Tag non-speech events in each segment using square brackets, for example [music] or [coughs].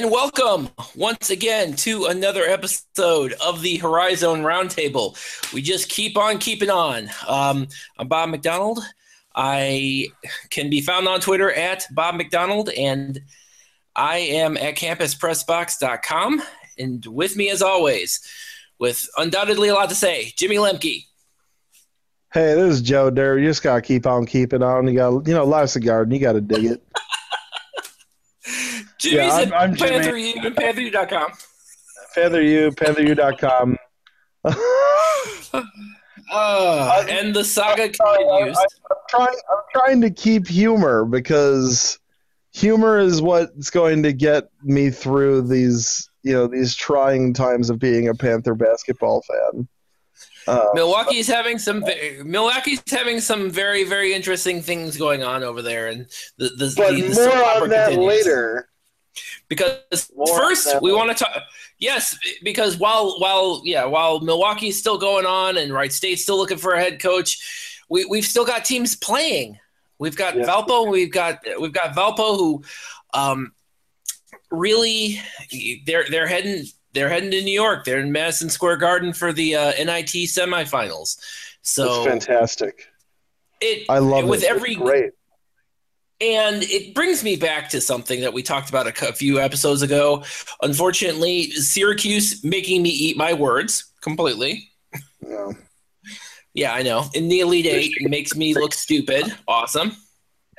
and welcome once again to another episode of the Horizon Roundtable. We just keep on keeping on. Um, I'm Bob McDonald. I can be found on Twitter at Bob McDonald, and I am at campuspressbox.com. And with me, as always, with undoubtedly a lot to say, Jimmy Lemke. Hey, this is Joe Dare. You just gotta keep on keeping on. You got, you know, life's a garden. You gotta dig it. Jimmy's yeah, I'm, I'm Panther U and PantherU.com. PantherU, PantherU.com. uh, [laughs] and the saga continues. I, I'm trying, I'm trying to keep humor because humor is what's going to get me through these, you know, these trying times of being a Panther basketball fan. Uh, Milwaukee's having some Milwaukee's having some very very interesting things going on over there, and the the, but the, the more on that continues. later. Because more first we want to talk. Yes, because while while yeah while Milwaukee's still going on and Wright State's still looking for a head coach, we we've still got teams playing. We've got yeah. Valpo. We've got we've got Valpo who, um, really they're they're heading they're heading to New York. They're in Madison Square Garden for the uh, NIT semifinals. So That's fantastic. It I love it with it. every it's great. And it brings me back to something that we talked about a, a few episodes ago. Unfortunately, Syracuse making me eat my words completely. Yeah. Yeah, I know. In the Elite Eight, makes me look stupid. Awesome.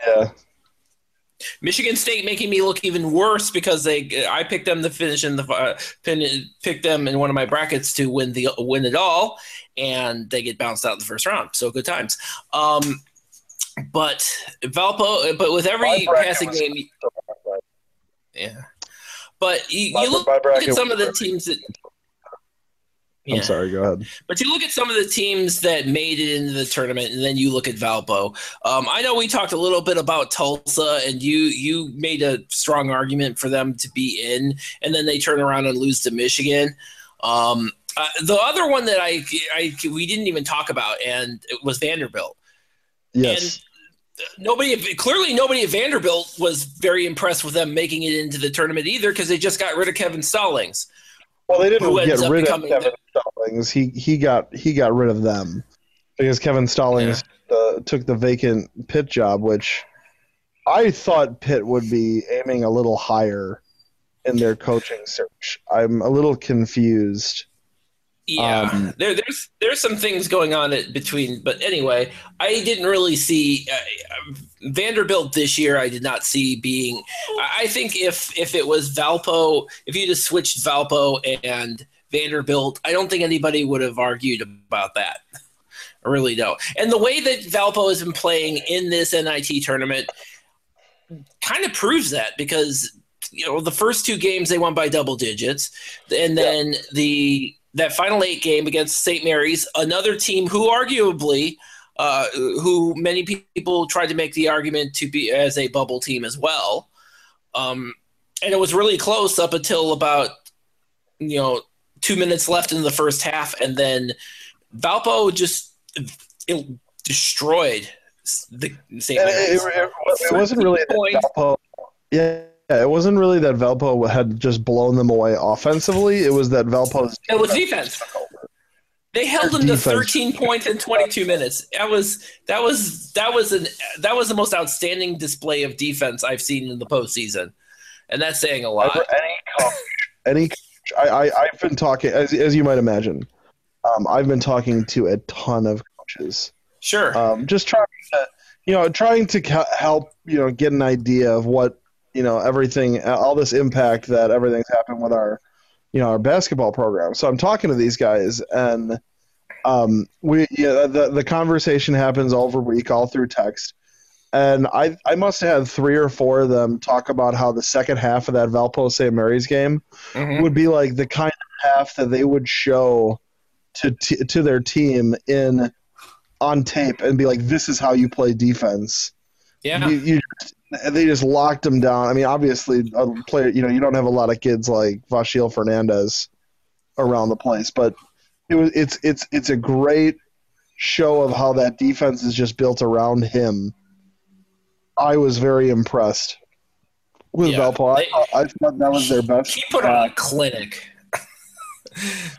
Yeah. Michigan State making me look even worse because they I picked them to finish in the uh, pin, picked them in one of my brackets to win the win it all, and they get bounced out in the first round. So good times. Um, but Valpo, but with every passing game, yeah. But you, you look at some of the teams that yeah. I'm sorry. Go ahead. But you look at some of the teams that made it into the tournament, and then you look at Valpo. Um, I know we talked a little bit about Tulsa, and you you made a strong argument for them to be in, and then they turn around and lose to Michigan. Um, uh, the other one that I, I we didn't even talk about, and it was Vanderbilt. Yes. And nobody clearly nobody at Vanderbilt was very impressed with them making it into the tournament either because they just got rid of Kevin Stallings. Well, they didn't get rid of Kevin the- Stallings. He he got he got rid of them because Kevin Stallings yeah. uh, took the vacant Pitt job, which I thought Pitt would be aiming a little higher in their coaching search. I'm a little confused yeah, um, [laughs] there, there's there's some things going on between, but anyway, I didn't really see uh, Vanderbilt this year. I did not see being. I think if if it was Valpo, if you just switched Valpo and Vanderbilt, I don't think anybody would have argued about that. I really don't. And the way that Valpo has been playing in this NIT tournament kind of proves that because you know the first two games they won by double digits, and then yeah. the that final eight game against St. Mary's, another team who arguably, uh, who many people tried to make the argument to be as a bubble team as well. Um, and it was really close up until about, you know, two minutes left in the first half. And then Valpo just destroyed the St. Mary's. It, it, it, wasn't really Valpo. Yeah yeah, it wasn't really that Valpo had just blown them away offensively. It was that Valpo's it was defense. They held them to 13 points in 22 minutes. That was that was that was an that was the most outstanding display of defense I've seen in the postseason, and that's saying a lot. Any coach, any coach, I, I I've been talking as as you might imagine. Um, I've been talking to a ton of coaches. Sure. Um, just trying to you know trying to help you know get an idea of what you know everything all this impact that everything's happened with our you know our basketball program so i'm talking to these guys and um we yeah the the conversation happens over week all through text and I I must have had three or four of them talk about how the second half of that Valpo St. Mary's game mm-hmm. would be like the kind of half that they would show to t- to their team in on tape and be like, this is how you play defense. Yeah, you, you they just locked him down. I mean, obviously, a player, you know, you don't have a lot of kids like Vashil Fernandez around the place, but it was it's it's it's a great show of how that defense is just built around him. I was very impressed. with Yeah, Valpo. I, I thought that was their best. He put on a clinic.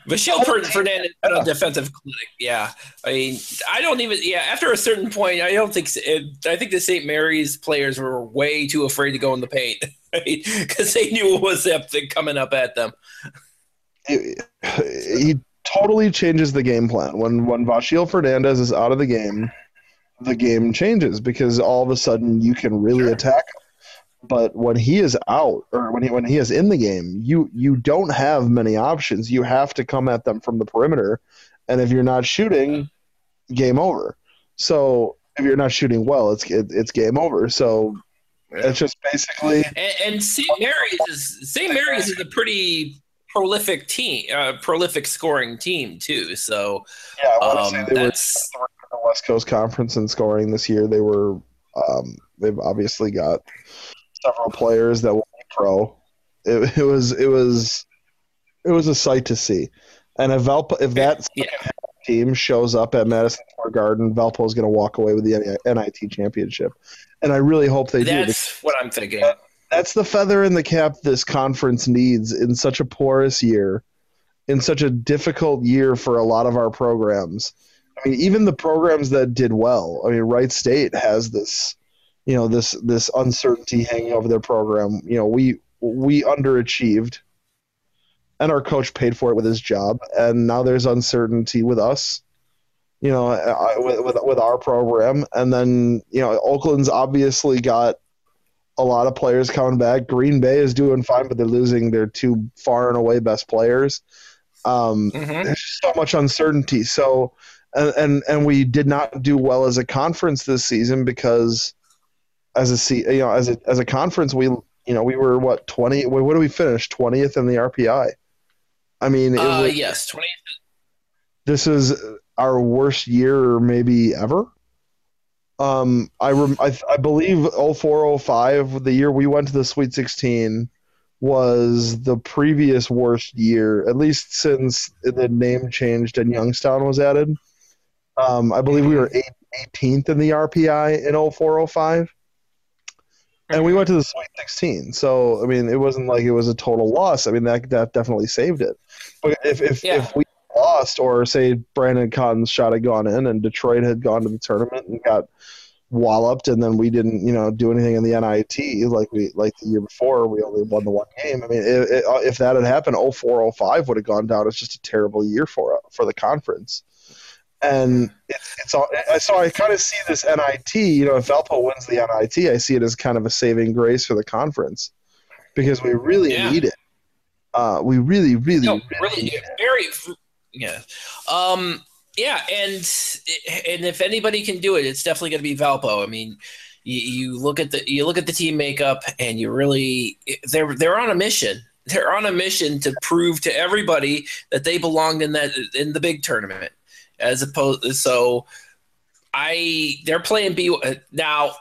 Vashil Fernandez on a defensive clinic. Yeah, I mean, I don't even. Yeah, after a certain point, I don't think. It, I think the St. Mary's players were way too afraid to go in the paint [laughs] because they knew what was up coming up at them. he, he totally changes the game plan when when Vashil Fernandez is out of the game. The game changes because all of a sudden you can really Sure. attack him. But when he is out, or when he when he is in the game, you you don't have many options. You have to come at them from the perimeter, and if you're not shooting, game over. So if you're not shooting well, it's it, it's game over. So it's just basically And, and St. Mary's is St. Mary's is a pretty prolific team, uh, prolific scoring team too. So yeah. I want to um, say they were that's the West Coast Conference in scoring this year. They were um, they've obviously got several players that will be pro. It, it was it was it was a sight to see. And if Valpo, if that Yeah. team shows up at Madison Square Garden, Valpo is going to walk away with the NIT championship. And I really hope they do. that's what I'm thinking. That's the feather in the cap this conference needs in such a porous year, in such a difficult year for a lot of our programs. I mean, even the programs that did well. I mean, Wright State has this, you know, this this uncertainty hanging over their program. You know, we we underachieved, and our coach paid for it with his job, and now there's uncertainty with us. You know, I- with with, with our program, and then you know, Oakland's obviously got a lot of players coming back. Green Bay is doing fine, but they're losing their two far and away best players. Um, Mhm. there's just so much uncertainty. So, and, and and we did not do well as a conference this season because as a you know as a as a conference we you know we were what twenty what did we finish twentieth in the RPI. I mean, Uh, was, yes, twentieth. this is our worst year maybe ever. Um, I, rem- I I believe 0405, the year we went to the Sweet 16, was the previous worst year, at least since the name changed and Youngstown was added. Um, I believe we were eight, 18th in the RPI in 0405, and we went to the Sweet 16. So I mean, it wasn't like it was a total loss. I mean, that that definitely saved it. But if if, Yeah. if we lost, or say Brandon Cotton's shot had gone in and Detroit had gone to the tournament and got walloped, and then we didn't, you know, do anything in the NIT like we like the year before. We only won the one game. I mean, it, it, uh, if that had happened, 04, 05 would have gone down as just a terrible year for uh, for the conference. And it's it's all so I kind of see this NIT. You know, if Valpo wins the NIT, I see it as kind of a saving grace for the conference because we really Yeah. need it. Uh, we really, really, No, really really, need it. very, yeah, um, yeah, and and if anybody can do it, it's definitely going to be Valpo. I mean, you, you look at the you look at the team makeup, and you really they're they're on a mission. They're on a mission to prove to everybody that they belonged in that in the big tournament, as opposed. So, I they're playing B now.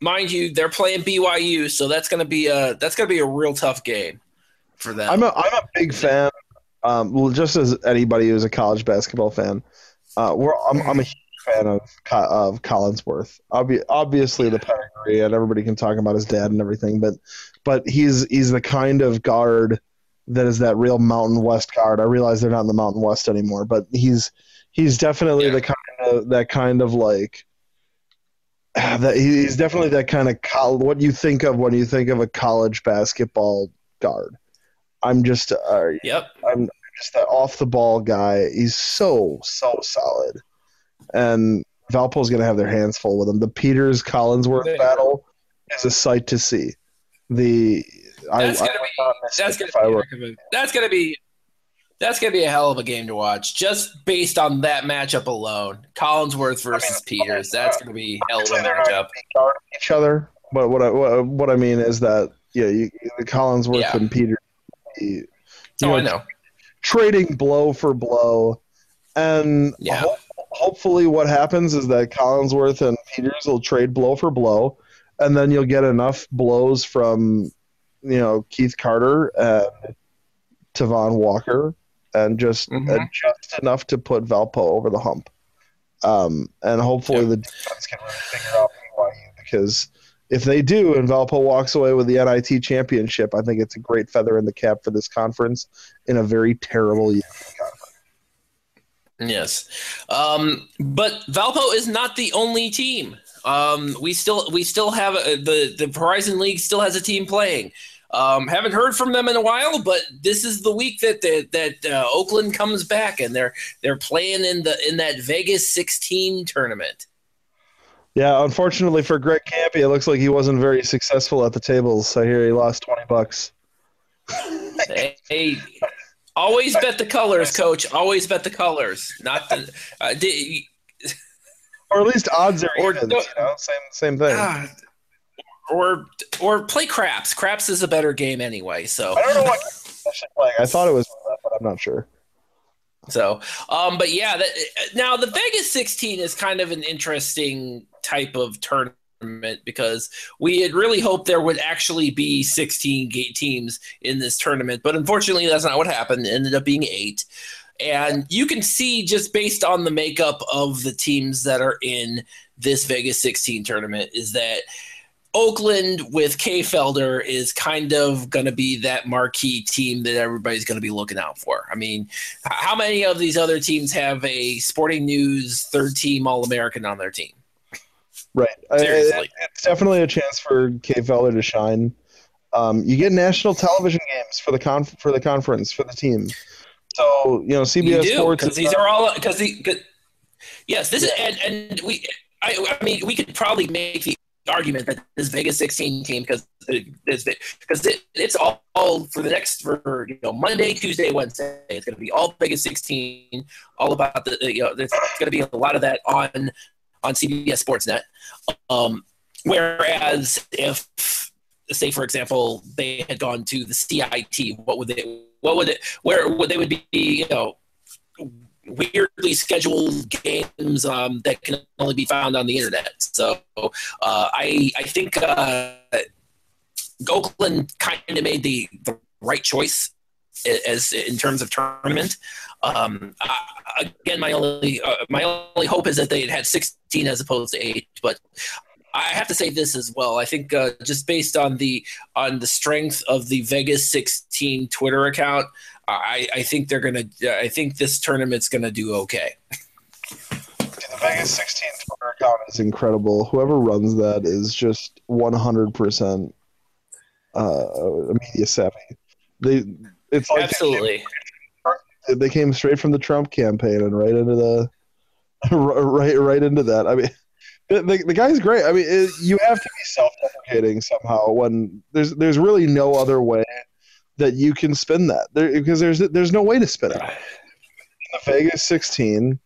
Mind you, they're playing BYU, so that's to be a that's to be a real tough game for them. I'm a I'm a big fan. Um, well, just as anybody who's a college basketball fan, uh, we're I'm, I'm a huge fan of of Collinsworth. Obvi- obviously, the pedigree and everybody can talk about his dad and everything, but but he's he's the kind of guard that is that real Mountain West guard. I realize they're not in the Mountain West anymore, but he's he's definitely Yeah. the kind of that kind of like [sighs] that he's definitely that kind of what you think of when you think of a college basketball guard. I'm just uh, yep. I'm just that off the ball guy. He's so so solid, and Valpo's gonna have their hands full with him. The Peters Collinsworth Yeah. battle is a sight to see. The That's I gonna be- That's gonna be a were- heck of a- that's gonna be that's gonna be a hell of a game to watch just based on that matchup alone. Collinsworth versus Peters. That's gonna be a hell of a matchup. gonna be guarding each other. But what I what, what I mean is that yeah, you, Collinsworth Yeah. and Peters, you Oh, I know, know. trading blow for blow, and Yeah. ho- hopefully what happens is that Collinsworth and Peters will trade blow for blow, and then you'll get enough blows from you know Keith Carter and Tevonn Walker, and just Mhm. and just enough to put Valpo over the hump. Um, and hopefully Yeah. the defense can really figure out BYU because if they do and Valpo walks away with the NIT championship, I think it's a great feather in the cap for this conference in a very terrible year. Yes, um, but Valpo is not the only team. Um, we still we still have a, the the Horizon League still has a team playing. Um, haven't heard from them in a while, but this is the week that the, that uh, Oakland comes back and they're they're playing in the in that Vegas 16 tournament. Yeah, unfortunately for Greg Kampe, it looks like he wasn't very successful at the tables. I hear he lost twenty bucks. hey, always bet the colors, coach. Always bet the colors, not the. Uh, or at least odds are or, evens, you know, same same thing. Or or play craps. Craps is a better game anyway. So I don't know what I should play. I thought it was, but I'm not sure. So, um, but yeah, that, now the Vegas 16 is kind of an interesting type of tournament because we had really hoped there would actually be 16 gate teams in this tournament, but unfortunately, that's not what happened. It ended up being eight. And you can see just based on the makeup of the teams that are in this Vegas 16 tournament is that Oakland with Kay Felder is kind of going to be that marquee team that everybody's going to be looking out for. I mean, how many of these other teams have a Sporting News third team All American on their team? Right. Seriously. it's definitely a chance for Kay Felder to shine. Um, you get national television games for the con- for the conference for the team. So you know CBS you do, Sports because these are all because the yes this is and, and we I, I mean we could probably make the argument that this Vegas 16 team because because it, it's all, all, for the next for you know Monday, Tuesday, Wednesday. It's going to be all Vegas 16, all about the you know there's going to be a lot of that on on CBS Sportsnet. Um, whereas if say for example they had gone to the CIT, what would they what would it where would they would be you know weirdly scheduled games um, that can only be found on the internet. So uh, I I think uh, kind of made the, the right choice as in terms of tournament. Um, I, again, my only uh, my only hope is that they had 16 as opposed to eight, but. I have to say this as well. I think uh, just based on the on the strength of the Vegas 16 Twitter account, I, I think they're gonna. I think this tournament's gonna do okay. The Vegas 16 Twitter account is incredible. Whoever runs that is just 100 percent uh, media savvy. They it's like absolutely. They came, they came straight from the Trump campaign and right into the [laughs] right right into that. I mean. The, the, the, guy's great. I mean, it, you have to be self-deprecating somehow when there's there's really no other way that you can spin that there, because there's there's no way to spin it. The Vegas 16,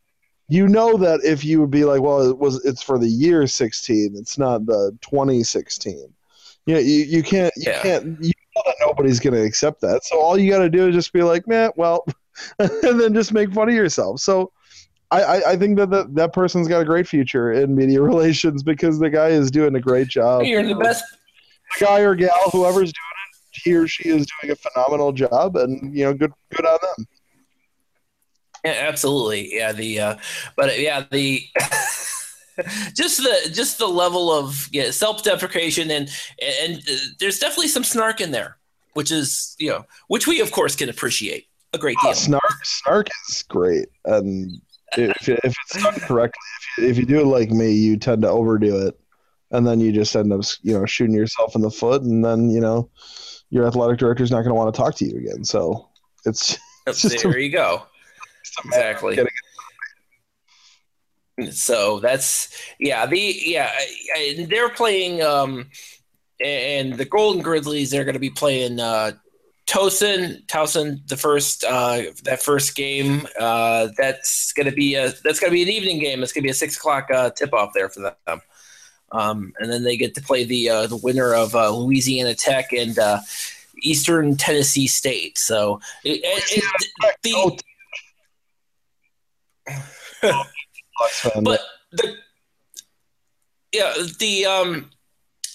you know that if you would be like, well, it was it's for the year 16, it's not the 2016. You know, you, you can't you yeah. can't you know that nobody's going to accept that. So all you got to do is just be like, man, well, [laughs] and then just make fun of yourself. So. I, I think that the, that person's got a great future in media [laughs] relations because the guy is doing a great job. You're the best guy or gal, whoever's doing he or she is doing a phenomenal job, and you know, good good on them. Yeah, absolutely. Yeah, the uh, but yeah, the [laughs] just the just the level of yeah, self-deprecation and and uh, there's definitely some snark in there, which is you know, which we of course can appreciate a great oh, deal. Snark, snark is great, and if if it's done correctly, if you, if you do it like me, you tend to overdo it, and then you just end up you know shooting yourself in the foot, and then you know your athletic director is not going to want to talk to you again. So it's, it's [laughs] just there. A, you go. Exactly. So that's yeah. The yeah they're playing um and the Golden Grizzlies they're going to be playing uh Towson, Towson, the first uh, that first game. Uh, that's gonna be a that's gonna be an evening game. It's gonna be a six o'clock uh, tip off there for them. Um, and then they get to play the uh, the winner of uh, Louisiana Tech and uh, Eastern Tennessee State. So it, it, it, the [laughs] but the yeah the um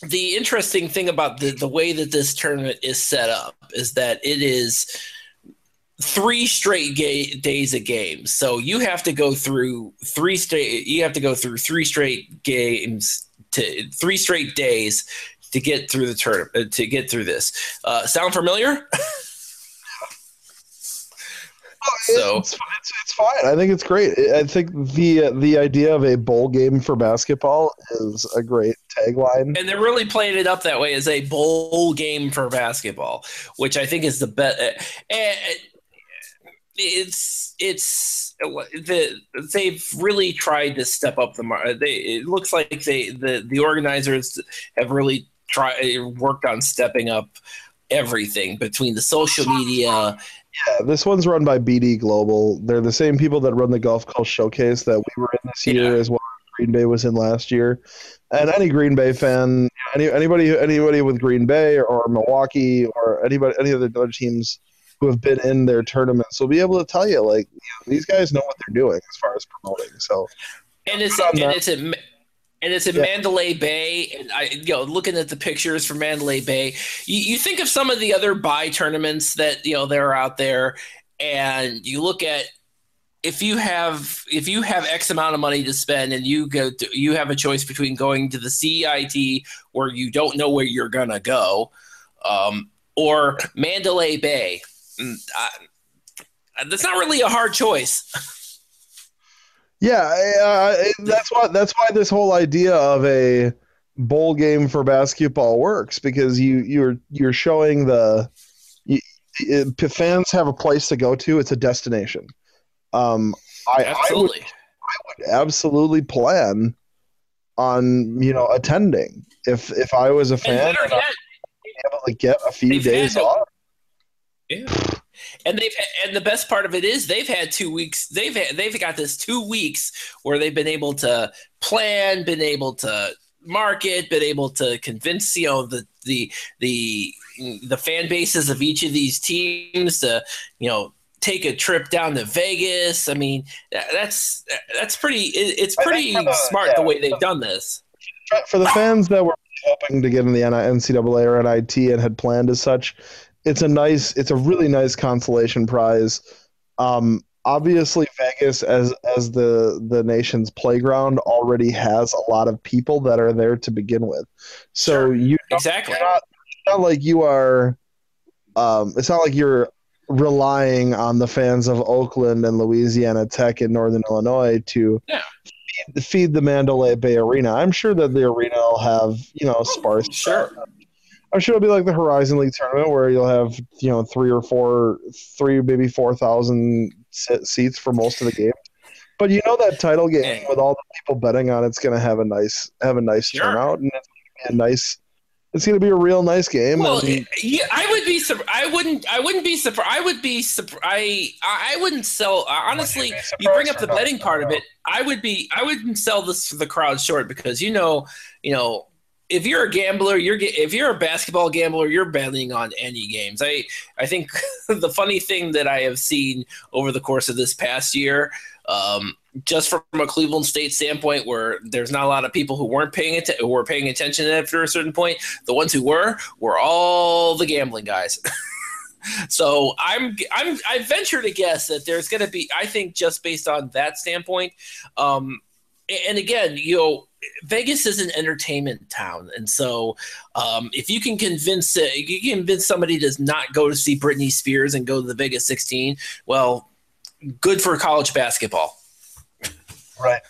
the interesting thing about the the way that this tournament is set up is that it is three straight ga- days of games. So you have to go through three straight. You have to go through three straight games to three straight days to get through the tournament uh, to get through this. Uh, sound familiar? [laughs] so it's, it's, it's, fine. I think it's great. I think the the idea of a bowl game for basketball is a great tagline, and they're really playing it up that way as a bowl game for basketball, which I think is the best. And it's it's the they've really tried to step up the mark. They it looks like they the the organizers have really tried worked on stepping up everything between the social media yeah, this one's run by BD Global. They're the same people that run the Gulf Coast Showcase that we were in this year, yeah. as well as Green Bay was in last year. And any Green Bay fan, any anybody anybody with Green Bay or, or Milwaukee or anybody any of the other teams who have been in their tournaments will be able to tell you like you know, these guys know what they're doing as far as promoting. So and it's and it's a and it's in yeah. Mandalay Bay. And I, you know, looking at the pictures from Mandalay Bay, you, you think of some of the other buy tournaments that you know they're out there, and you look at if you have if you have X amount of money to spend and you go to, you have a choice between going to the CIT where you don't know where you're gonna go, um, or Mandalay Bay. I, that's not really a hard choice. Yeah, uh, that's why that's why this whole idea of a bowl game for basketball works because you you're you're showing the you, it, fans have a place to go to. It's a destination. Um, I, absolutely. I would, I would absolutely plan on you know attending if if I was a fan. And yet, able to get a few days off. Yeah and they've and the best part of it is they've had two weeks. They've had, they've got this two weeks where they've been able to plan, been able to market, been able to convince you know the the the the fan bases of each of these teams to you know take a trip down to Vegas. I mean, that's that's pretty. It's pretty the, smart yeah, the way they've done this. For the fans that were hoping to get in the NCAA or NIT and had planned as such, it's a nice, it's a really nice consolation prize. Um, obviously, Vegas as as the the nation's playground already has a lot of people that are there to begin with. So sure. you exactly not, not like you are. Um, it's not like you're relying on the fans of Oakland and Louisiana Tech and Northern Illinois to yeah. feed, feed, the Mandalay Bay Arena. I'm sure that the arena will have you know sparse. Sure. I'm sure it'll be like the Horizon League tournament where you'll have you know three or four, three maybe four thousand seats for most of the game. But you know that title game with all the people betting on it's going to have a nice have a nice sure. turnout and it's a nice. It's going to be a real nice game. Well, and, yeah, I would be. I wouldn't. I wouldn't be surprised. I would be. I. I wouldn't sell. Uh, honestly, you bring up the betting part of it. I would be. I wouldn't sell this for the crowd short because you know, you know, if you're a gambler, you're if you're a basketball gambler, you're betting on any games. I I think [laughs] the funny thing that I have seen over the course of this past year, um, just from a Cleveland State standpoint, where there's not a lot of people who weren't paying attention, who were paying attention after a certain point. The ones who were were all the gambling guys. [laughs] so I'm I'm I venture to guess that there's going to be. I think just based on that standpoint, um, and again, you know Vegas is an entertainment town, and so um, if you can convince uh, you can convince somebody to not go to see Britney Spears and go to the Vegas 16, well, good for college basketball. Right.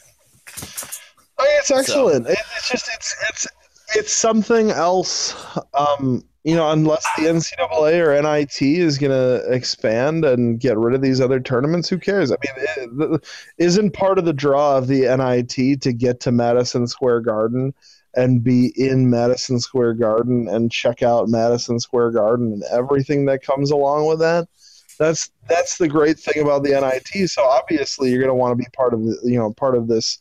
Oh, it's excellent. So. It's just it's it's it's something else. Um, you know, unless the NCAA or NIT is going to expand and get rid of these other tournaments, who cares? I mean, is isn't part of the draw of the NIT to get to Madison Square Garden and be in Madison Square Garden and check out Madison Square Garden and everything that comes along with that? That's that's the great thing about the NIT. So obviously, you're going to want to be part of the you know part of this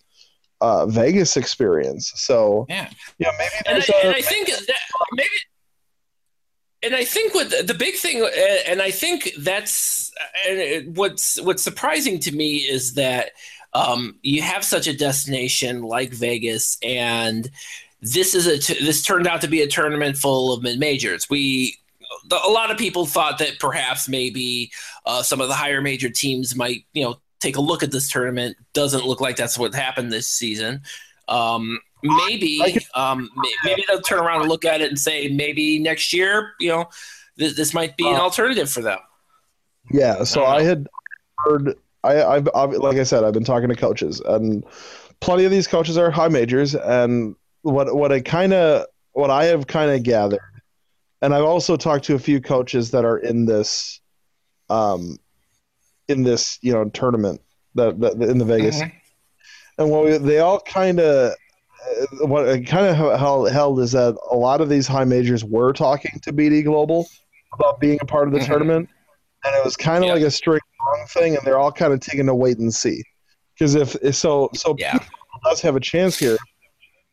uh, Vegas experience. So yeah, yeah, maybe. And I, a, and I think that maybe and I think what the, the, big thing, uh, and I think that's what's what's surprising to me is that um, you have such a destination like Vegas, and this is a t- this turned out to be a tournament full of mid majors. We a lot of people thought that perhaps maybe uh, some of the higher major teams might you know take a look at this tournament. Doesn't look like that's what happened this season. Um, maybe um, maybe they'll turn around and look at it and say maybe next year, you know, this, this might be an uh, alternative for them. Yeah. So I, I had heard. I, I've, I've like I said, I've been talking to coaches, and plenty of these coaches are high majors, and what what I kind of what I have kind of gathered, and I've also talked to a few coaches that are in this, um, in this you know tournament that, that in the Vegas, mm-hmm. and what we, they all kind of what kind of held, held is that a lot of these high majors were talking to BD Global about being a part of the mm-hmm. tournament, and it was kind of like a wrong thing, and they're all kind of taking a wait and see. Because if, if so, so yeah. does have a chance here.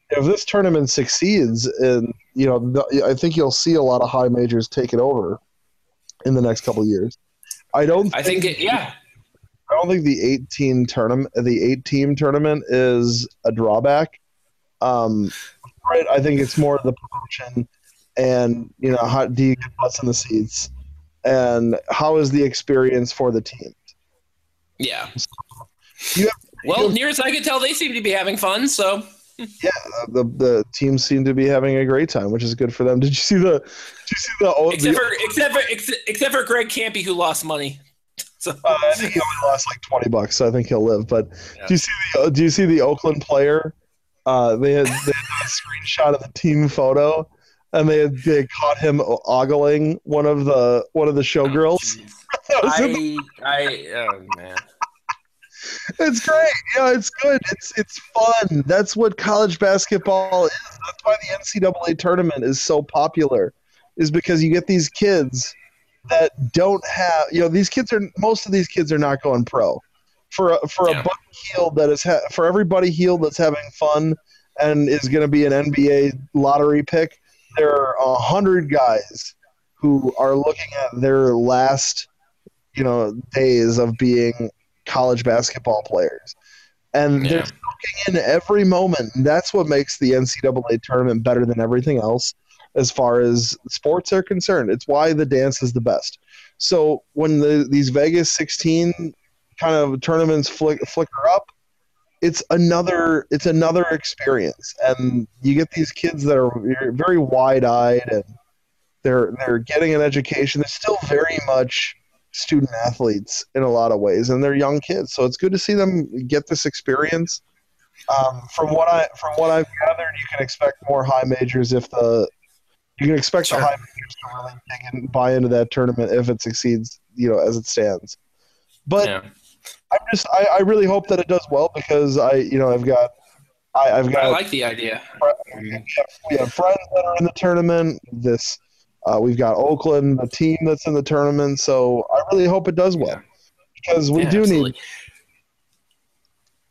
If this tournament succeeds, and you know, I think you'll see a lot of high majors take it over in the next couple years. I don't. I think, think it. Yeah. I don't think the 18 tournament, the eight team tournament, is a drawback. Um, right. I think it's more the promotion, and you know, how do you get butts in the seats, and how is the experience for the teams? Yeah. Have, well, near as I can tell, they seem to be having fun. So. yeah, the the teams seem to be having a great time, which is good for them. Did you see the? Did you see the? Except the, for except for except for Greg Kampe, who lost money. So. Uh, I think he only lost like twenty bucks, so I think he'll live. But yeah. do you see the? Do you see the Oakland player? Uh, they had, they had a screenshot of the team photo, and they had, they caught him ogling one of the one of the showgirls. Oh, [laughs] I, I, oh man it's great. Yeah, it's good. It's it's fun. That's what college basketball is. That's why the NCAA tournament is so popular, is because you get these kids that don't have. You know, these kids are most of these kids are not going pro. For a, for yeah. a buddy Hield that is ha- for everybody Hield that's having fun and is going to be an NBA lottery pick. There are a hundred guys who are looking at their last, you know, days of being college basketball players. And yeah. they're soaking in every moment. That's what makes the NCAA tournament better than everything else as far as sports are concerned. It's why the dance is the best. So when the, these Vegas 16 kind of tournaments flick, flicker up, it's another it's another experience, and you get these kids that are very wide eyed and they're they're getting an education. They're still very much student athletes in a lot of ways, and they're young kids. So it's good to see them get this experience. Um, from what I from what I've gathered, you can expect more high majors if the you can expect sure. the high majors to really dig and buy into that tournament if it succeeds, you know, as it stands. But yeah. I'm just I, I really hope that it does well because I you know I've got I, have got I like the idea. We have, friends that are in the tournament. This uh, we've got Oakland, a team that's in the tournament, so I really hope it does well because we yeah, do absolutely. need.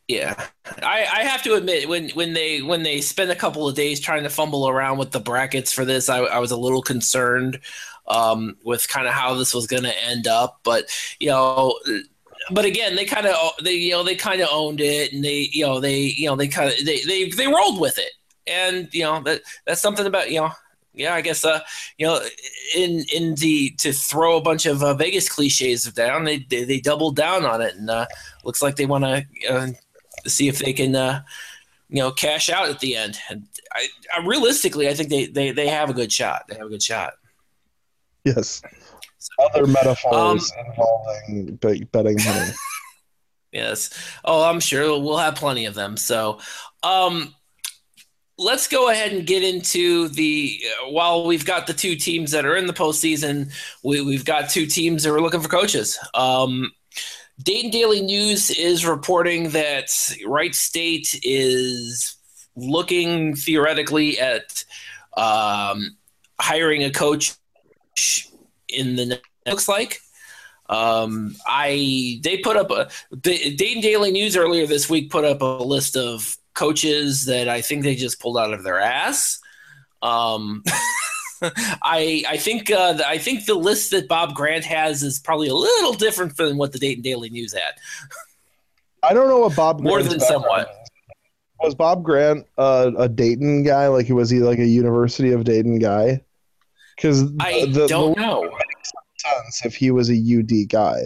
Yeah, I, I have to admit when when they when they spent a couple of days trying to fumble around with the brackets for this, I, I was a little concerned um, with kind of how this was going to end up. But you know, but again, they kind of they you know they kind of owned it, and they you know they you know they kind of they, they they rolled with it, and you know that that's something about you know yeah, I guess uh, you know, in in the to throw a bunch of uh, Vegas cliches down, they, they, they doubled down on it, and uh, looks like they want to uh, see if they can uh, you know cash out at the end. And I, I, realistically, I think they, they they have a good shot. They have a good shot. Yes. Other metaphors um, involving betting [laughs] money. yes. Oh, I'm sure we'll have plenty of them. So, um, let's go ahead and get into the uh, while we've got the two teams that are in the postseason, we, have got two teams that are looking for coaches. Um, Dayton Daily News is reporting that Wright State is looking theoretically at um, hiring a coach in the looks like. Um, I they put up a the Dayton Daily News earlier this week put up a list of coaches that I think they just pulled out of their ass. Um, [laughs] I I think uh, the, I think the list that Bob Grant has is probably a little different than what the Dayton Daily News had. I don't know what Bob more Grant's than somewhat. Was Bob Grant uh, a Dayton guy? Like was he like a University of Dayton guy? Because I the, don't the, know. Sense if he was a UD guy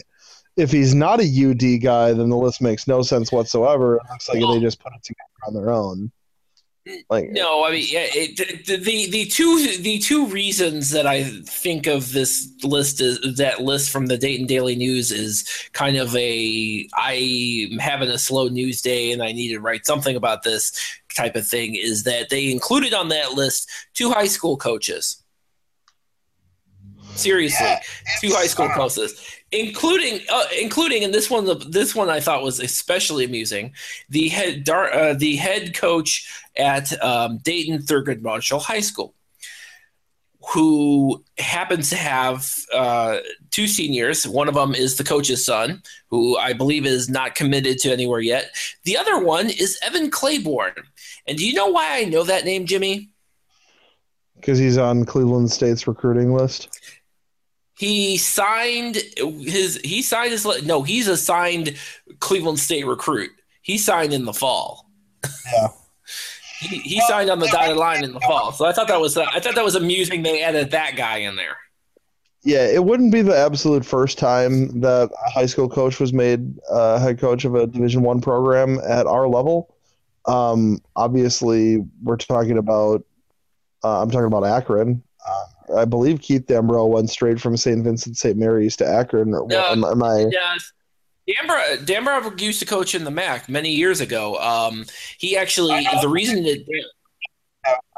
if he's not a UD guy, then the list makes no sense whatsoever. It looks like well, they just put it together on their own. Like no, I mean, yeah, it, the, the the two the two reasons that I think of this list is that list from the Dayton Daily News is kind of a I'm having a slow news day and I need to write something about this type of thing. Is that they included on that list two high school coaches. Seriously, yeah, two high school coaches, including uh, including and this one this one I thought was especially amusing. The head uh, the head coach at um, Dayton Thurgood Marshall High School, who happens to have uh, two seniors. One of them is the coach's son, who I believe is not committed to anywhere yet. The other one is Evan Claiborne. And do you know why I know that name, Jimmy? Because he's on Cleveland State's recruiting list. He signed his. He signed his. No, he's a signed Cleveland State recruit. He signed in the fall. Yeah. [laughs] He, he signed on the dotted line in the fall, so I thought that was uh, I thought that was amusing. They added that guy in there. Yeah, it wouldn't be the absolute first time that a high school coach was made uh, head coach of a Division One program at our level. Um, obviously, we're talking about uh, I'm talking about Akron. Uh, I believe Keith Dambrot went straight from St. Vincent St. Mary's to Akron. Or, am, am I? Yes. Dambrot used to coach in the MAC many years ago. Um, he actually the reason that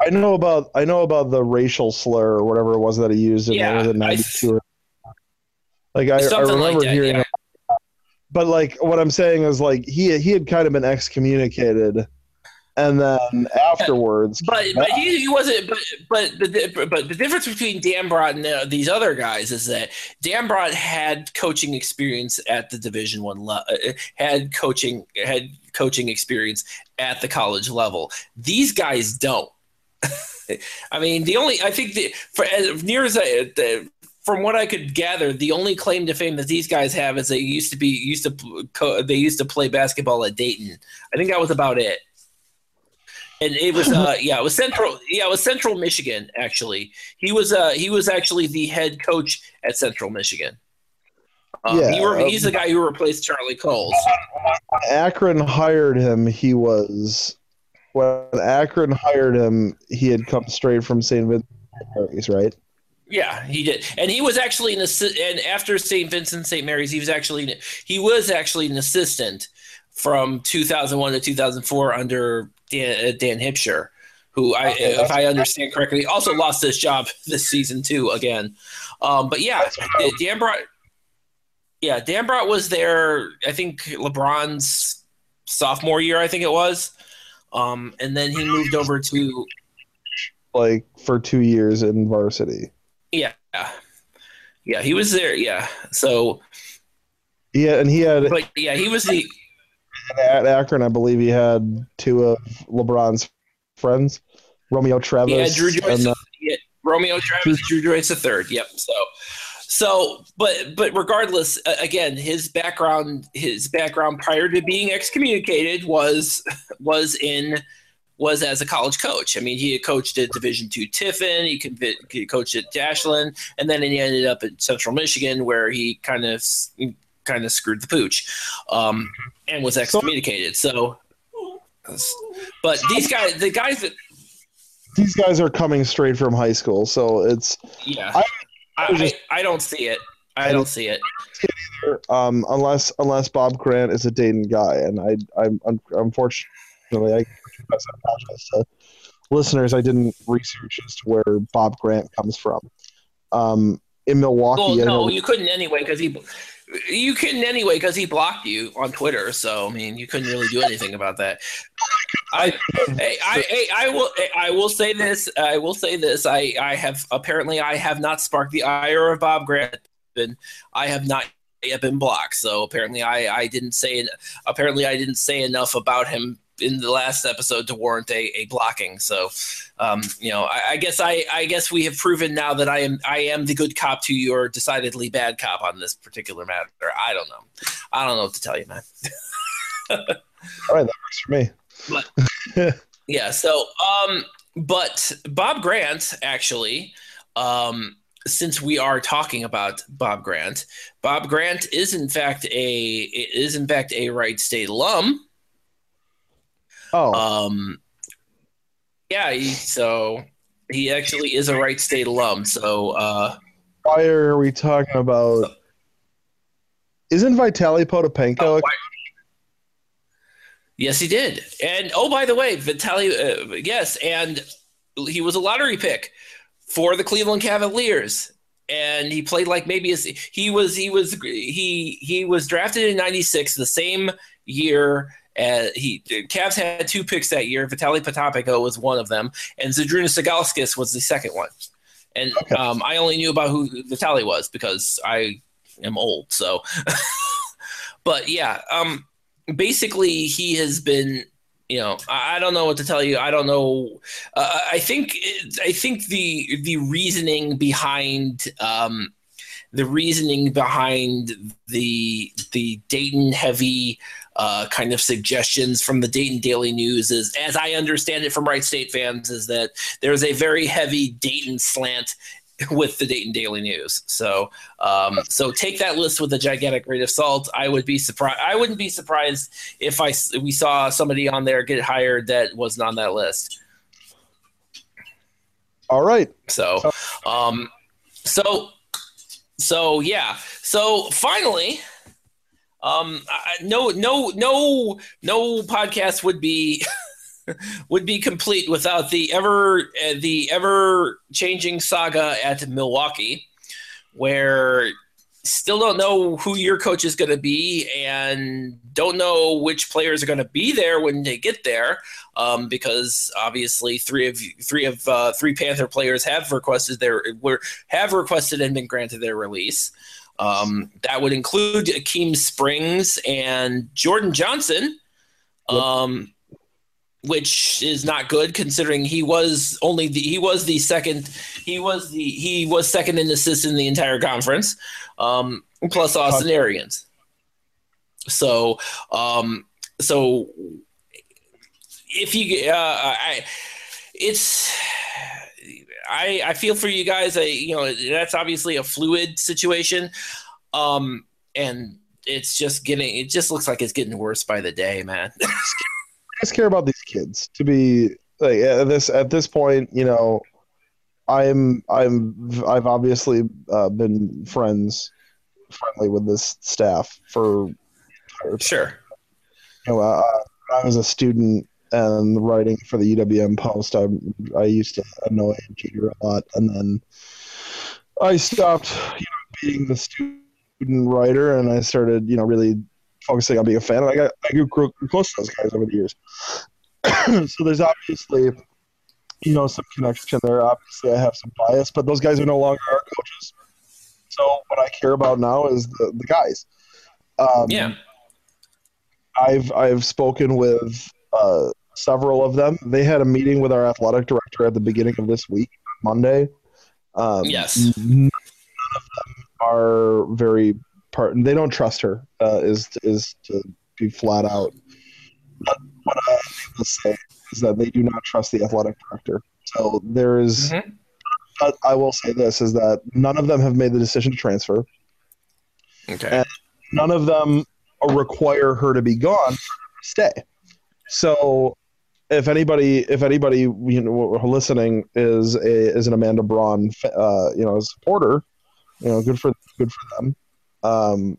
I know about I know about the racial slur or whatever it was that he used in yeah, the '92. Like I, I remember like that, hearing, yeah. but like what I'm saying is like he he had kind of been excommunicated and then afterwards. But but he, he, wasn't. But but the but the difference between Dambrot and uh, these other guys is that Dambrot had coaching experience at the Division One level, uh, had coaching had coaching experience at the college level. These guys don't. [laughs] I mean, the only I think the for as near as I, the, from what I could gather, the only claim to fame that these guys have is they used to be used to they used to play basketball at Dayton. I think that was about it and it was uh [laughs] yeah it was central yeah it was central michigan actually he was uh he was actually the head coach at central michigan um, yeah, he were, he's the guy who replaced charlie coles akron hired him he was when akron hired him he had come straight from st vincent right yeah, he did, and he was actually an assistant. And after St. Vincent, St. Mary's, he was actually he was actually an assistant from 2001 to 2004 under Dan, uh, Dan Hipsher, who I, okay, if I understand correctly, also lost his job [laughs] this season too again. Um, but yeah, Dambrot, yeah, Dambrot was there. I think LeBron's sophomore year, I think it was, um, and then he moved over to like for two years in varsity. Yeah, yeah, he was there. Yeah, so yeah, and he had, but yeah, he was the at Akron, I believe he had two of LeBron's friends, Romeo Travis. Yeah, Dru Joyce. The, uh, yeah, Romeo Travis, Dru Joyce the third. Yep. So, so, but but regardless, again, his background, his background prior to being excommunicated was was in was as a college coach. I mean, he had coached at Division two Tiffin, he, he coached at Ashland, and then he ended up at Central Michigan, where he kind of kind of screwed the pooch um, mm-hmm. and was excommunicated. So, but these guys, the guys that these guys are coming straight from high school, so it's yeah. I, I, just, I, I don't see it. I don't see it. Um, unless unless Bob Grant is a Dayton guy, and I I'm unfortunately I apologize to listeners I didn't research as to where Bob Grant comes from. Um, in Milwaukee, well, no, you couldn't anyway because he you couldn't anyway because he blocked you on Twitter. So I mean, you couldn't really do anything about that. I, I, I, I will, I will say this. I will say this. I, I have apparently I have not sparked the ire of Bob Grant. I have not yet been blocked. So apparently, I, I didn't say. Apparently, I didn't say enough about him in the last episode to warrant a, a blocking. So, um, you know, I, I, guess I, I guess we have proven now that I am I am the good cop to your decidedly bad cop on this particular matter. I don't know. I don't know what to tell you, man. [laughs] All right, that works for me. But, [laughs] yeah. So, um, but Bob Grant actually. Um, since we are talking about Bob Grant, Bob Grant is in fact a is in fact a Wright State alum. Oh. Um, Yeah, he, so he actually is a Wright State alum. So uh, Why are we talking about? Isn't Vitaly Potapenko? Oh, yes, he did. And oh, by the way, Vitaly, uh, yes, and he was a lottery pick for the Cleveland Cavaliers. And he played like maybe his, he was he was he he was drafted in '96, the same year uh, he Cavs had two picks that year. Vitaly Potapenko was one of them, and Zydrunas Ilgauskas was the second one. And okay. um, I only knew about who Vitaly was because I am old. So, [laughs] but yeah, um, basically he has been. You know, I, I don't know what to tell you. I don't know. Uh, I think I think the the reasoning behind um, the reasoning behind the the Dayton heavy uh, kind of suggestions from the Dayton Daily News is, as I understand it from Wright State fans, is that there's a very heavy Dayton slant [laughs] with the Dayton Daily News. So, um, so take that list with a gigantic grain of salt. I would be surprised. I wouldn't be surprised if I we saw somebody on there get hired that wasn't on that list. All right. So, um, so, so yeah. So finally, um, no, no, no, no podcast would be [laughs] would be complete without the ever uh, the ever changing saga at Milwaukee, where still don't know who your coach is going to be and don't know which players are going to be there when they get there um, because obviously three of three of uh, three panther players have requested their were have requested and been granted their release um, that would include Akeem Springs and Jordan Johnson, um, which is not good considering he was only the he was the second he was the he was second in assists in the entire conference, um, plus Austin Arians. So, um, so if you, uh, I, it's I, I feel for you guys. I, you know, that's obviously a fluid situation. Um, and it's just getting, it just looks like it's getting worse by the day, man. [laughs] I just care about these kids to be like at this, at this point, you know, I'm, I'm, I've obviously uh, been friends, friendly with this staff for sure. You know, uh, I was a student and writing for the UWM Post, I I used to annoy Jeter a lot, and then I stopped, you know, being the student writer, and I started, you know, really focusing on being a fan. And I got I grew close to those guys over the years. [clears throat] so there's obviously, you know, some connection there. Obviously, I have some bias, but those guys are no longer our coaches. So what I care about now is the the guys. Um, yeah. I've I've spoken with uh, several of them. They had a meeting with our athletic director at the beginning of this week, Monday. Um, yes. None of them are very part. They don't trust her. Uh, is is to be flat out. But what I will say is that they do not trust the athletic director. So there is, mm-hmm. I will say this: is that none of them have made the decision to transfer. Okay. And none of them require her to be gone to stay. So if anybody if anybody you know listening is a is an Amanda Braun uh, you know supporter, you know good for good for them. Um,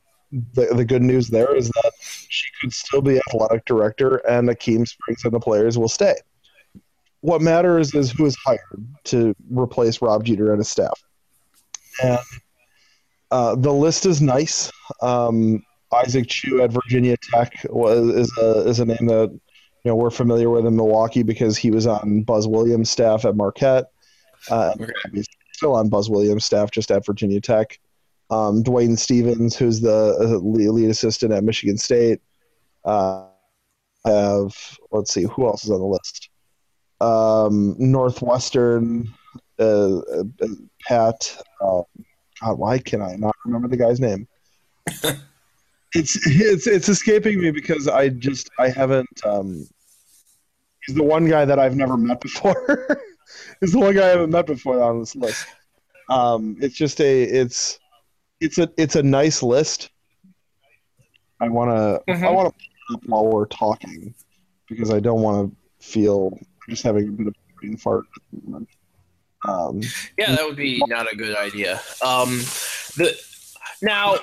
the the good news there is that she could still be athletic director, and Akeem Springs and the players will stay. What matters is who is hired to replace Rob Jeter and his staff. And uh, the list is nice. Um, Isaac Chew at Virginia Tech was is a is a name that you know we're familiar with in Milwaukee because he was on Buzz Williams' staff at Marquette. Uh, okay. He's still on Buzz Williams' staff, just at Virginia Tech. Um, Dwayne Stephens, who's the uh, lead assistant at Michigan State. Uh, have let's see who else is on the list. Um, Northwestern, uh, uh Pat. Uh, God, why can I not remember the guy's name? [laughs] it's it's it's escaping me because I just I haven't. Um, he's the one guy that I've never met before. [laughs] he's the one guy I haven't met before on this list. Um, it's just a it's it's a it's a nice list. I want to mm-hmm. I want to while we're talking because I don't want to feel just having a bit of brain fart. Um, yeah, that would be not a good idea. Um, the now,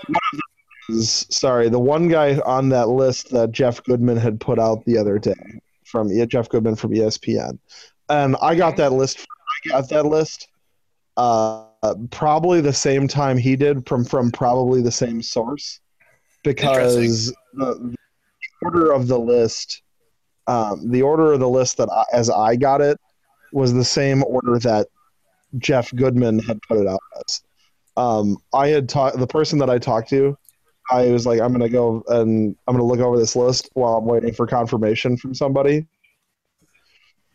sorry, the one guy on that list that Jeff Goodman had put out the other day from Jeff Goodman from ESPN, and I got that list. I got that list. Uh, probably the same time he did from from probably the same source because the, the order of the list um, the order of the list that I, as I got it was the same order that Jeff Goodman had put it out as. Um, I had talked the person that I talked to. I was like, I'm gonna go and I'm gonna look over this list while I'm waiting for confirmation from somebody.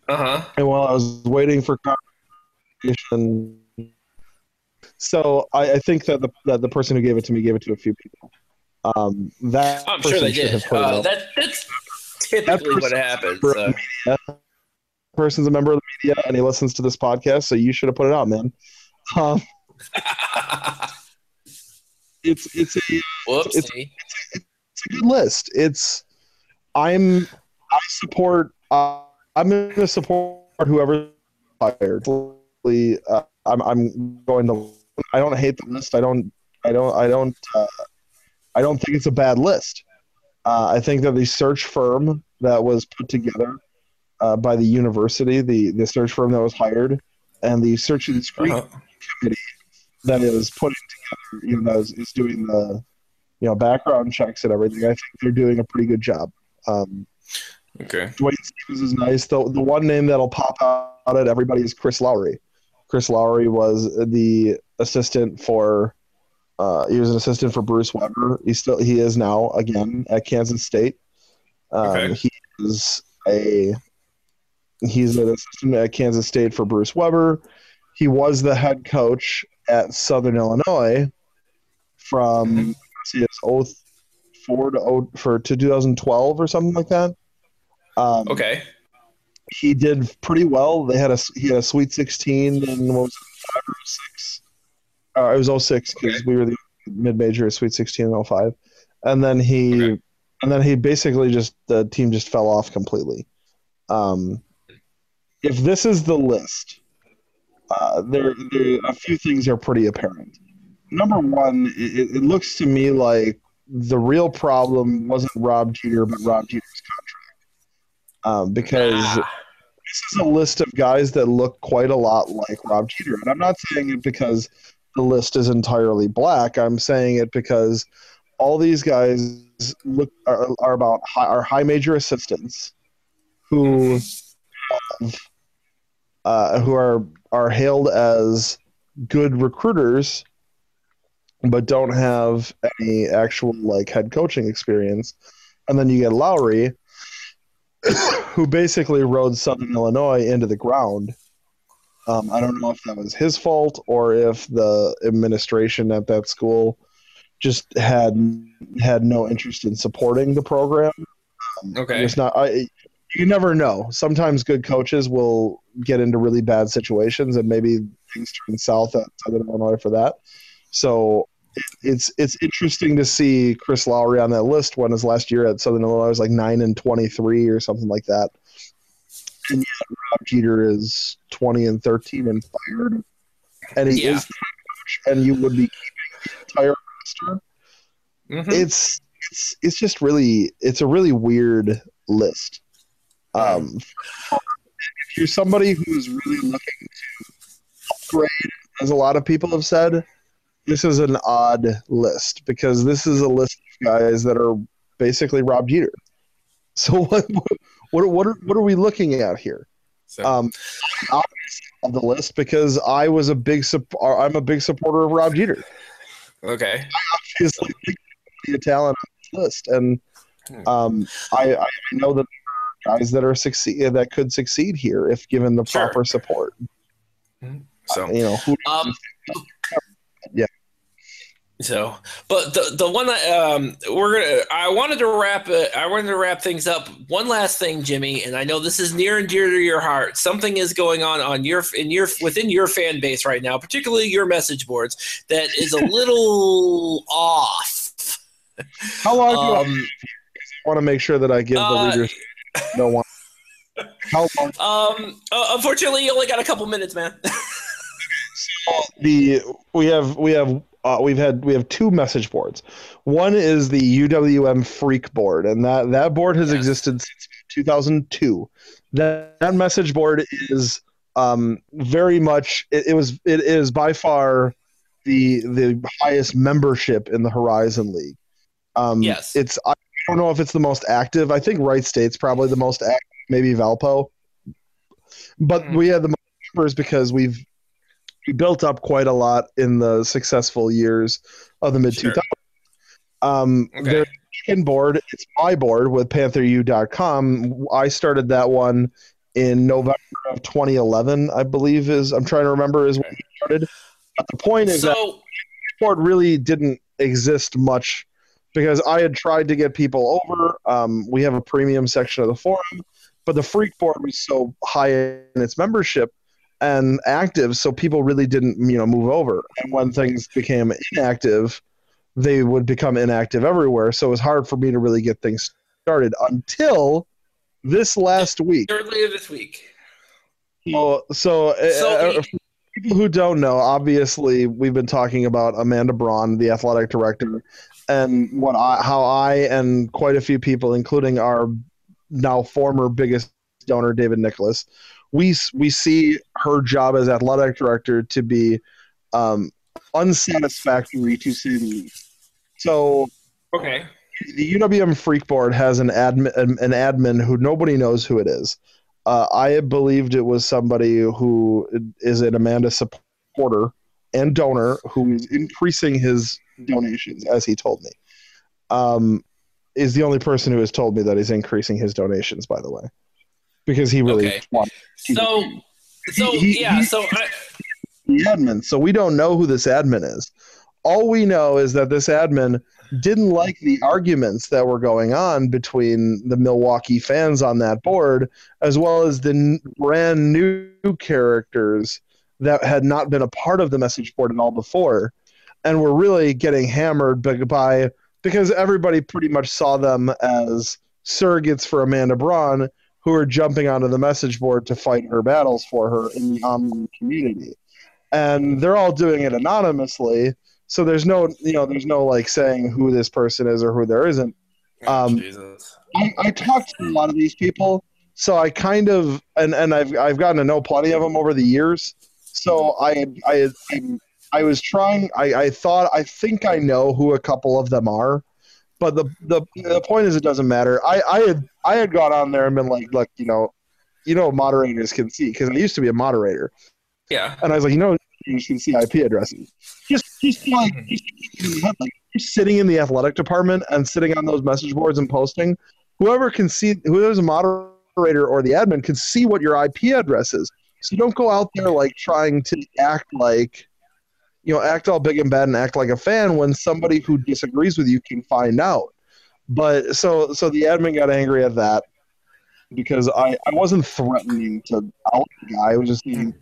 uh huh. And while I was waiting for confirmation, so I, I think that the that the person who gave it to me gave it to a few people. Um, that I'm sure they did. Uh, that that's typically what happens. So. media. Person's a member of the media and he listens to this podcast, so you should have put it out, man. Um, [laughs] it's it's a Whoopsie. it's a good list. It's I'm I support uh, I'm going to support whoever hired. Uh, I'm I'm going to I don't hate the list. I don't I don't I don't uh, I don't think it's a bad list. Uh, I think that the search firm that was put together uh, by the university, the the search firm that was hired, and the search and screen Uh-huh. committee that is putting together, you know, is, is doing the, you know, background checks and everything. I think they're doing a pretty good job. Um, Okay. Dwayne Stephens is nice. The the one name that'll pop out at everybody is Chris Lowery. Chris Lowery was the assistant for. Uh, he was an assistant for Bruce Weber. He still he is now again at Kansas State. Um, Okay. He is a he's an assistant at Kansas State for Bruce Weber. He was the head coach at Southern Illinois from see it's 04 to 0, for to 2012 or something like that. Um, Okay. he did pretty well. They had a he had a Sweet 16 and what was it, five or six? Uh, it was 06 because Okay. we were the mid major at Sweet 16 and 05. and then he Okay. and then he basically just the team just fell off completely. Um, if this is the list, uh, there, there a few things are pretty apparent. Number one, it, it looks to me like the real problem wasn't Rob Jeter, but Rob Jeter's contract, um, because Ah, this is a list of guys that look quite a lot like Rob Jeter. And I'm not saying it because the list is entirely black. I'm saying it because all these guys look are, are about high, are high major assistants who have, uh, who are are hailed as good recruiters but don't have any actual like head coaching experience. And then you get Lowery [coughs] who basically rode Southern Illinois into the ground. Um, I don't know if that was his fault or if the administration at that school just had had no interest in supporting the program. Um, Okay. It's not. I, you never know. Sometimes good coaches will get into really bad situations, and maybe things turn south at Southern Illinois for that. So it's it's interesting to see Chris Lowery on that list when his last year at Southern Illinois was like nine and twenty three or something like that. And yet Rob Jeter is twenty and thirteen and fired, and he Yeah. is the head coach, and you would be keeping the entire roster mhm. it's it's it's just really it's a really weird list. Um, if you're somebody who's really looking to upgrade, as a lot of people have said, this is an odd list because this is a list of guys that are basically Rob Jeter. So [laughs] what what what are, what are we looking at here? So- Um, obviously of the list because I was a big sup- I'm a big supporter of Rob Jeter okay. obviously think the talent on this list, and Hmm. um, I, I know that guys that are succeed that could succeed here if given the Sure. proper support. So You know, who, Um, Yeah. So, but the the one that um, we're gonna, I wanted to wrap it. I wanted to wrap things up. One last thing, Jimmy, and I know this is near and dear to your heart. Something is going on on your in your within your fan base right now, particularly your message boards, that is a [laughs] little off. how long do I Um, want to make sure that I give the uh, readers no one? How long? Um, uh, unfortunately, you only got a couple minutes, man. [laughs] the we have we have uh, we've had we have two message boards. One is the UWM Freak board, and that that board has Yes. existed since 2002. That that message board is um, very much it, it was it is by far the the highest membership in the Horizon League. Um, Yes. it's I don't know if it's the most active. I think Wright State's probably the most active, maybe Valpo. But Mhm. we had the most members because we've we built up quite a lot in the successful years of the mid 2000s. Sure. Um, Okay. Their second board, it's my board with PantherU.com. I started that one in November of 2011, I believe is I'm trying to remember is when we started. But the point is that board really didn't exist much because I had tried to get people over. Um, we have a premium section of the forum, but the freak board was so high in its membership and active, so people really didn't, you know, move over. And when things became inactive, they would become inactive everywhere. So it was hard for me to really get things started until this last week. earlier this week. So, so, uh, So- uh, people who don't know, obviously, we've been talking about Amanda Braun, the athletic director, and what I, how I and quite a few people, including our now former biggest donor, David Nicholas, we we see her job as athletic director to be um, unsatisfactory to say the least. So Okay. the UWM Freak Board has an admin, an admin who nobody knows who it is. Uh, I believed it was somebody who is an Amanda supporter and donor who is increasing his donations, as he told me. Um, is the only person who has told me that he's increasing his donations, by the way, because he really Okay. wants So, so He- yeah. he- So I, the admin. So we don't know who this admin is. All we know is that this admin didn't like the arguments that were going on between the Milwaukee fans on that board, as well as the n- brand new characters that had not been a part of the message board at all before, and were really getting hammered by- by because everybody pretty much saw them as surrogates for Amanda Braun, who are jumping onto the message board to fight her battles for her in the online community. And they're all doing it anonymously so there's no you know there's no like saying who this person is or who there isn't. Um, Jesus. I, I talked to a lot of these people so i kind of and, and I've, I've gotten to know plenty of them over the years. So i i i, I was trying I, I thought i think i know who a couple of them are but the, the the point is it doesn't matter i i had i had gone on there and been like look you know you know moderators can see because i used to be a moderator Yeah. and I was like, you know, you can see IP addresses. Just, just mm-hmm. like, just, like sitting in the athletic department and sitting on those message boards and posting. Whoever can see, whoever's a moderator or the admin can see what your IP address is. So don't go out there like trying to act like, you know, act all big and bad and act like a fan when somebody who disagrees with you can find out. But so, so the admin got angry at that because I, I wasn't threatening to out the guy. I was just mean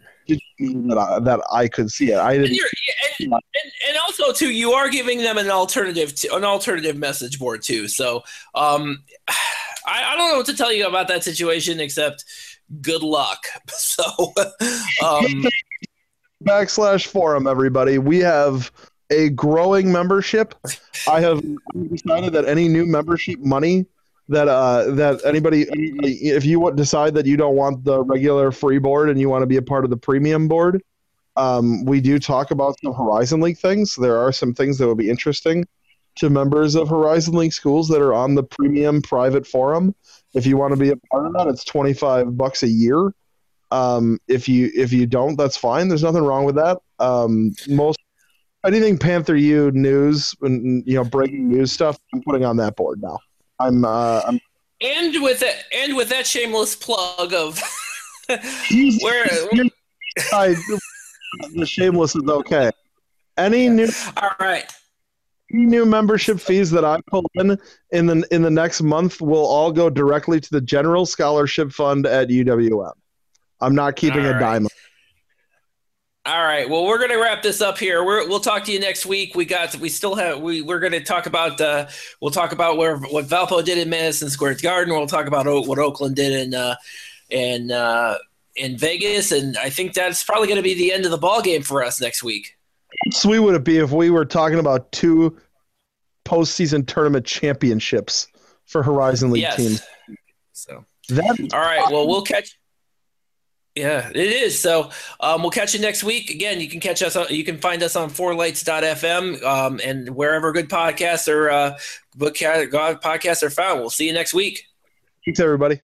that I, that I could see it. I didn't. and, and, and also too, you are giving them an alternative to an alternative message board too. So um, [sighs] I, I don't know what to tell you about that situation except good luck. [laughs] So um, Backslash forum, everybody. We have a growing membership. I have decided that any new membership money that uh that anybody, if you decide that you don't want the regular free board and you want to be a part of the premium board, um, we do talk about some Horizon League things. There are some things that would be interesting to members of Horizon League schools that are on the premium private forum. If you want to be a part of that, it's twenty five bucks a year. Um, if you if you don't, that's fine. There's nothing wrong with that. Um, most anything Panther U news and you know breaking news stuff, I'm putting on that board now. I'm uh, I'm and with that and with that shameless plug of [laughs] where I, the shameless is okay. Any new all right. any new membership fees that I pull in in the in the next month will all go directly to the general scholarship fund at UWM. I'm not keeping All a right. dime. All right. Well, we're going to wrap this up here. We're, we'll talk to you next week. We got, we still have, we, we're going to talk about, uh, we'll talk about where, what Valpo did in Madison Square Garden. We'll talk about o- what Oakland did in, uh, and uh, in Vegas, and I think that's probably going to be the end of the ball game for us next week. Sweet would it be if we were talking about two postseason tournament championships for Horizon League yes. teams? So That all right, well we'll catch. Yeah, it is. So um, we'll catch you next week. Again, you can catch us. On, you can find us on fourlights.fm um, and wherever good podcasts or uh, book podcasts are found. We'll see you next week. thanks everybody.